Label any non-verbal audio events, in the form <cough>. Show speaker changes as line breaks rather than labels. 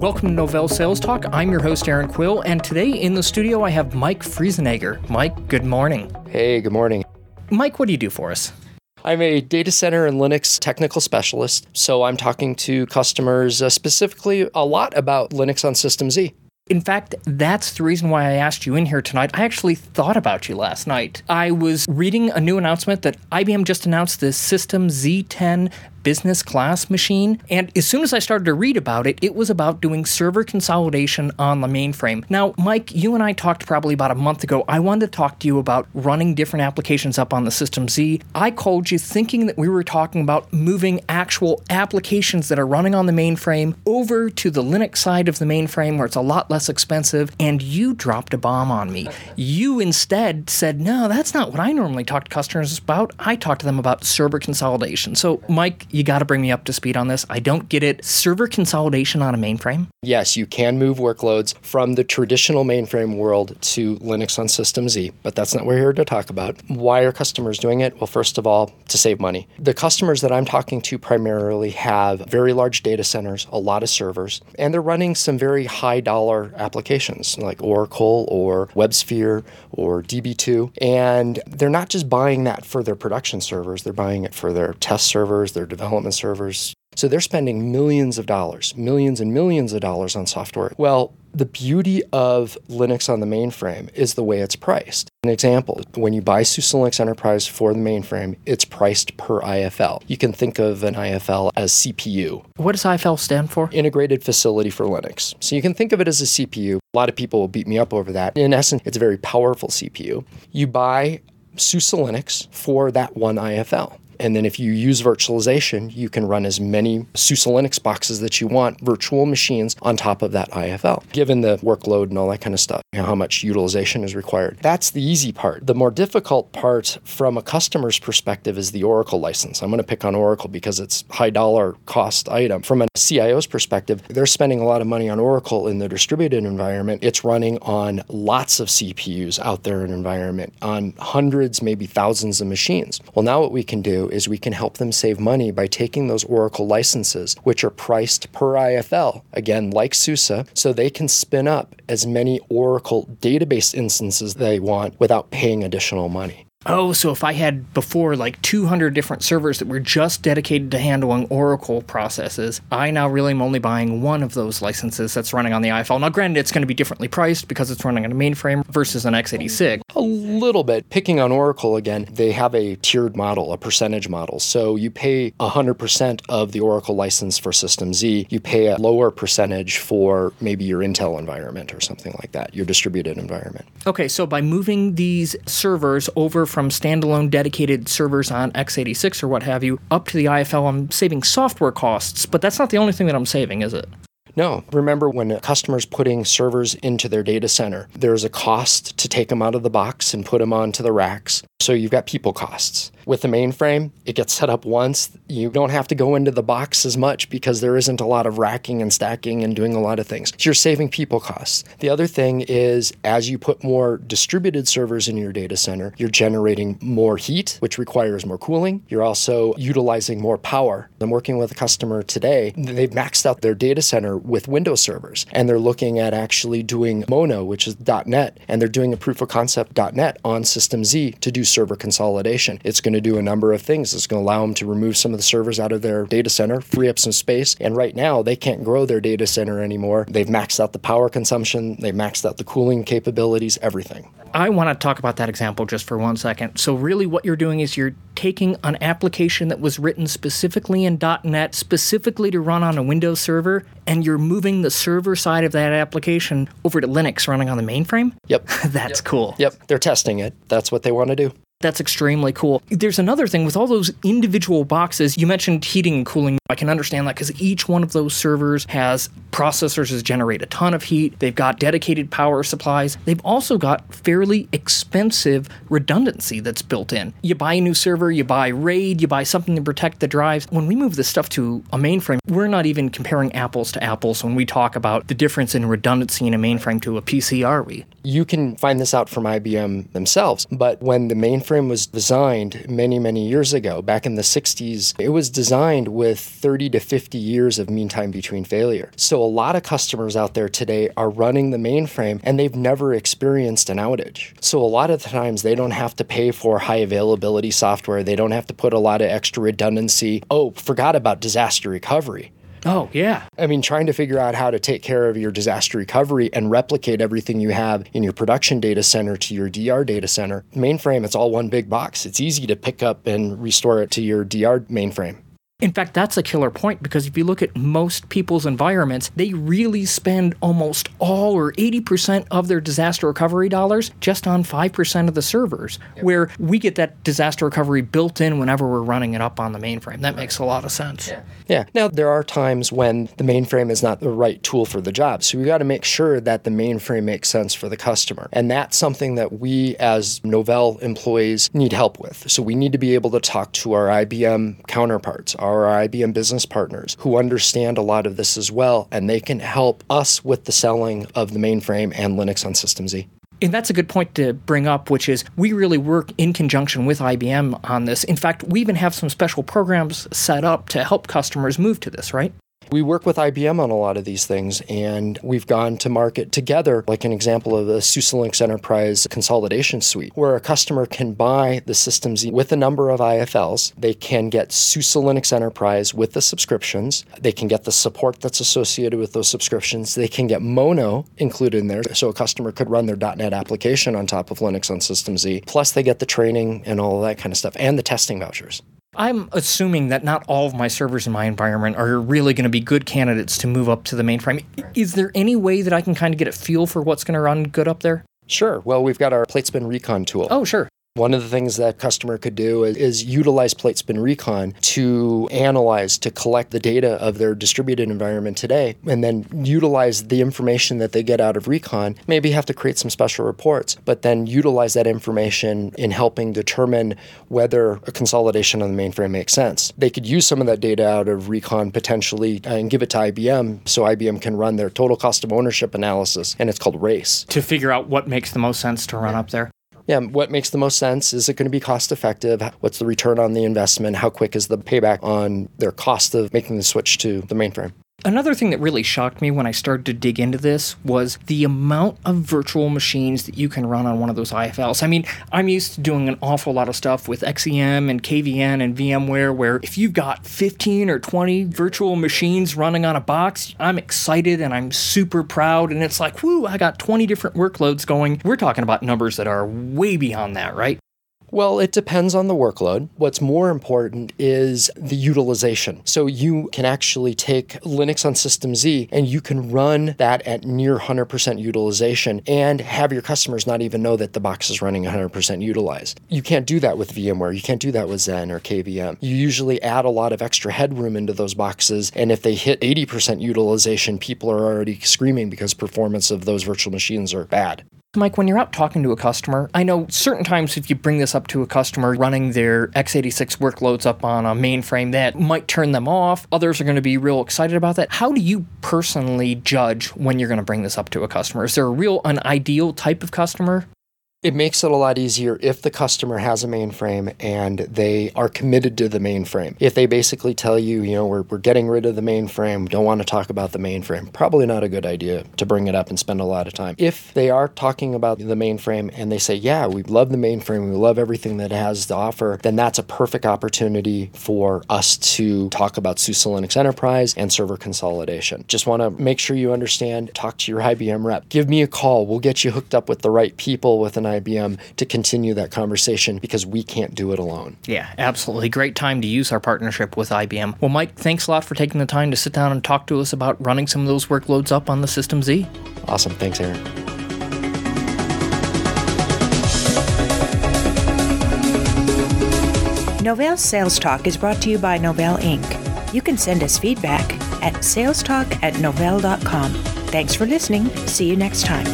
Welcome to Novell Sales Talk. I'm your host, Erin Quill, and today in the studio I have Mike Friesenegger. Mike, good morning.
Hey, good morning.
Mike, what do you do for us?
I'm a data center and Linux technical specialist, so I'm talking to customers uh, specifically a lot about Linux on System Z.
In fact, that's the reason why I asked you in here tonight. I actually thought about you last night. I was reading a new announcement that IBM just announced the System Z10 business class machine. And as soon as I started to read about it, it was about doing server consolidation on the mainframe. Now, Mike, you and I talked probably about a month ago. I wanted to talk to you about running different applications up on the System Z. I called you thinking that we were talking about moving actual applications that are running on the mainframe over to the Linux side of the mainframe where it's a lot less expensive. And you dropped a bomb on me. You instead said, no, that's not what I normally talk to customers about. I talk to them about server consolidation. So, Mike, you got to bring me up to speed on this. I don't get it. Server consolidation on a mainframe?
Yes, you can move workloads from the traditional mainframe world to Linux on System Z, but that's not what we're here to talk about. Why are customers doing it? Well, first of all, to save money. The customers that I'm talking to primarily have very large data centers, a lot of servers, and they're running some very high dollar applications like Oracle or WebSphere or DB2. And they're not just buying that for their production servers, they're buying it for their test servers, their development servers. So they're spending millions of dollars, millions and millions of dollars on software. Well, the beauty of Linux on the mainframe is the way it's priced. An example, when you buy SUSE Linux Enterprise for the mainframe, it's priced per IFL. You can think of an IFL as CPU.
What does IFL stand for?
Integrated Facility for Linux. So you can think of it as a CPU. A lot of people will beat me up over that. In essence, it's a very powerful CPU. You buy SUSE Linux for that one IFL. And then if you use virtualization, you can run as many SUSE Linux boxes that you want, virtual machines on top of that IFL, given the workload and all that kind of stuff, you know, how much utilization is required. That's the easy part. The more difficult part from a customer's perspective is the Oracle license. I'm going to pick on Oracle because it's high dollar cost item. From a CIO's perspective, they're spending a lot of money on Oracle in the distributed environment. It's running on lots of CPUs out there in environment, on hundreds, maybe thousands of machines. Well, now what we can do is we can help them save money by taking those Oracle licenses, which are priced per IFL, again, like SUSE, so they can spin up as many Oracle database instances they want without paying additional money.
Oh, so if I had before like 200 different servers that were just dedicated to handling Oracle processes, I now really am only buying one of those licenses that's running on the IFL. Now, granted, it's going to be differently priced because it's running on a mainframe versus an x86.
A little bit. Picking on Oracle again, they have a tiered model, a percentage model. So you pay 100% of the Oracle license for System Z. You pay a lower percentage for maybe your Intel environment or something like that, your distributed environment.
Okay, so by moving these servers over from standalone dedicated servers on x86 or what have you up to the IFL, I'm saving software costs, but that's not the only thing that I'm saving, is it?
No. Remember when a customer's putting servers into their data center, there's a cost to take them out of the box and put them onto the racks. So you've got people costs. With the mainframe, it gets set up once. You don't have to go into the box as much because there isn't a lot of racking and stacking and doing a lot of things. So you're saving people costs. The other thing is as you put more distributed servers in your data center, you're generating more heat, which requires more cooling. You're also utilizing more power. I'm working with a customer today. They've maxed out their data center with Windows servers and they're looking at actually doing Mono, which is .NET, and they're doing a proof of concept .NET on System Z to do server consolidation. It's going to do a number of things. It's going to allow them to remove some of the servers out of their data center, free up some space. And right now, they can't grow their data center anymore. They've maxed out the power consumption, they've maxed out the cooling capabilities, everything.
I want to talk about that example just for one second. So, really, what you're doing is you're taking an application that was written specifically in .NET, specifically to run on a Windows server, and you're moving the server side of that application over to Linux running on the mainframe?
Yep. <laughs>
That's cool.
Yep. They're testing it. That's what they want to do.
That's extremely cool. There's another thing with all those individual boxes. You mentioned heating and cooling. I can understand that because each one of those servers has processors that generate a ton of heat. They've got dedicated power supplies. They've also got fairly expensive redundancy that's built in. You buy a new server, you buy RAID, you buy something to protect the drives. When we move this stuff to a mainframe, we're not even comparing apples to apples when we talk about the difference in redundancy in a mainframe to a PC, are we?
You can find this out from IBM themselves, but when the mainframe mainframe was designed many, many years ago, back in the 60s, it was designed with 30 to 50 years of mean time between failure. So a lot of customers out there today are running the mainframe and they've never experienced an outage. So a lot of the times they don't have to pay for high availability software, they don't have to put a lot of extra redundancy. Oh, forgot about disaster recovery.
Oh, yeah.
I mean, trying to figure out how to take care of your disaster recovery and replicate everything you have in your production data center to your DR data center. Mainframe, it's all one big box. It's easy to pick up and restore it to your DR mainframe.
In fact, that's a killer point because if you look at most people's environments, they really spend almost all or 80% of their disaster recovery dollars just on 5% of the servers, yep. where we get that disaster recovery built in whenever we're running it up on the mainframe. That right. makes a lot of sense.
Yeah. yeah. Now, there are times when the mainframe is not the right tool for the job. So we got to make sure that the mainframe makes sense for the customer. And that's something that we as Novell employees need help with. So we need to be able to talk to our IBM counterparts, our our IBM business partners who understand a lot of this as well, and they can help us with the selling of the mainframe and Linux on System Z.
And that's a good point to bring up, which is we really work in conjunction with IBM on this. In fact, we even have some special programs set up to help customers move to this, right?
We work with IBM on a lot of these things, and we've gone to market together, like an example of the SUSE Linux Enterprise Consolidation Suite, where a customer can buy the systems with a number of IFLs. They can get SUSE Linux Enterprise with the subscriptions. They can get the support that's associated with those subscriptions. They can get Mono included in there, so a customer could run their .NET application on top of Linux on System Z. Plus, they get the training and all that kind of stuff, and the testing vouchers.
I'm assuming that not all of my servers in my environment are really going to be good candidates to move up to the mainframe. Is there any way that I can kind of get a feel for what's going to run good up there?
Sure. Well, we've got our PlateSpin Recon tool.
Oh, sure.
One of the things that customer could do is, is, utilize PlateSpin Recon to analyze, to collect the data of their distributed environment today, and then utilize the information that they get out of Recon. Maybe have to create some special reports, but then utilize that information in helping determine whether a consolidation on the mainframe makes sense. They could use some of that data out of Recon potentially uh, and give it to IBM so IBM can run their total cost of ownership analysis, and it's called RACE.
To figure out what makes the most sense to run yeah. up there
yeah, what makes the most sense? Is it going to be cost effective? What's the return on the investment? How quick is the payback on their cost of making the switch to the mainframe?
Another thing that really shocked me when I started to dig into this was the amount of virtual machines that you can run on one of those IFLs. I mean, I'm used to doing an awful lot of stuff with Xen and KVM and VMware where if you've got 15 or 20 virtual machines running on a box, I'm excited and I'm super proud. And it's like, whoo, I got 20 different workloads going. We're talking about numbers that are way beyond that, right?
Well, it depends on the workload. What's more important is the utilization. So you can actually take Linux on System Z and you can run that at near 100% utilization and have your customers not even know that the box is running 100% utilized. You can't do that with VMware. You can't do that with Xen or KVM. You usually add a lot of extra headroom into those boxes, and if they hit 80% utilization, people are already screaming because performance of those virtual machines are bad.
Mike, when you're out talking to a customer, I know certain times if you bring this up to a customer running their x86 workloads up on a mainframe, that might turn them off. Others are going to be real excited about that. How do you personally judge when you're going to bring this up to a customer? Is there a real, an ideal type of customer?
It makes it a lot easier if the customer has a mainframe and they are committed to the mainframe. If they basically tell you, you know, we're, we're getting rid of the mainframe, don't want to talk about the mainframe, probably not a good idea to bring it up and spend a lot of time. If they are talking about the mainframe and they say, yeah, we love the mainframe, we love everything that it has to offer, then that's a perfect opportunity for us to talk about SUSE Linux Enterprise and server consolidation. Just want to make sure you understand, talk to your IBM rep, give me a call, we'll get you hooked up with the right people with an IBM to continue that conversation because we can't do it alone.
Yeah, absolutely. Great time to use our partnership with IBM. Well, Mike, thanks a lot for taking the time to sit down and talk to us about running some of those workloads up on the System Z.
Awesome. Thanks, Erin.
Novell Sales Talk is brought to you by Novell Inc. You can send us feedback at salestalk at novell.com. Thanks for listening. See you next time.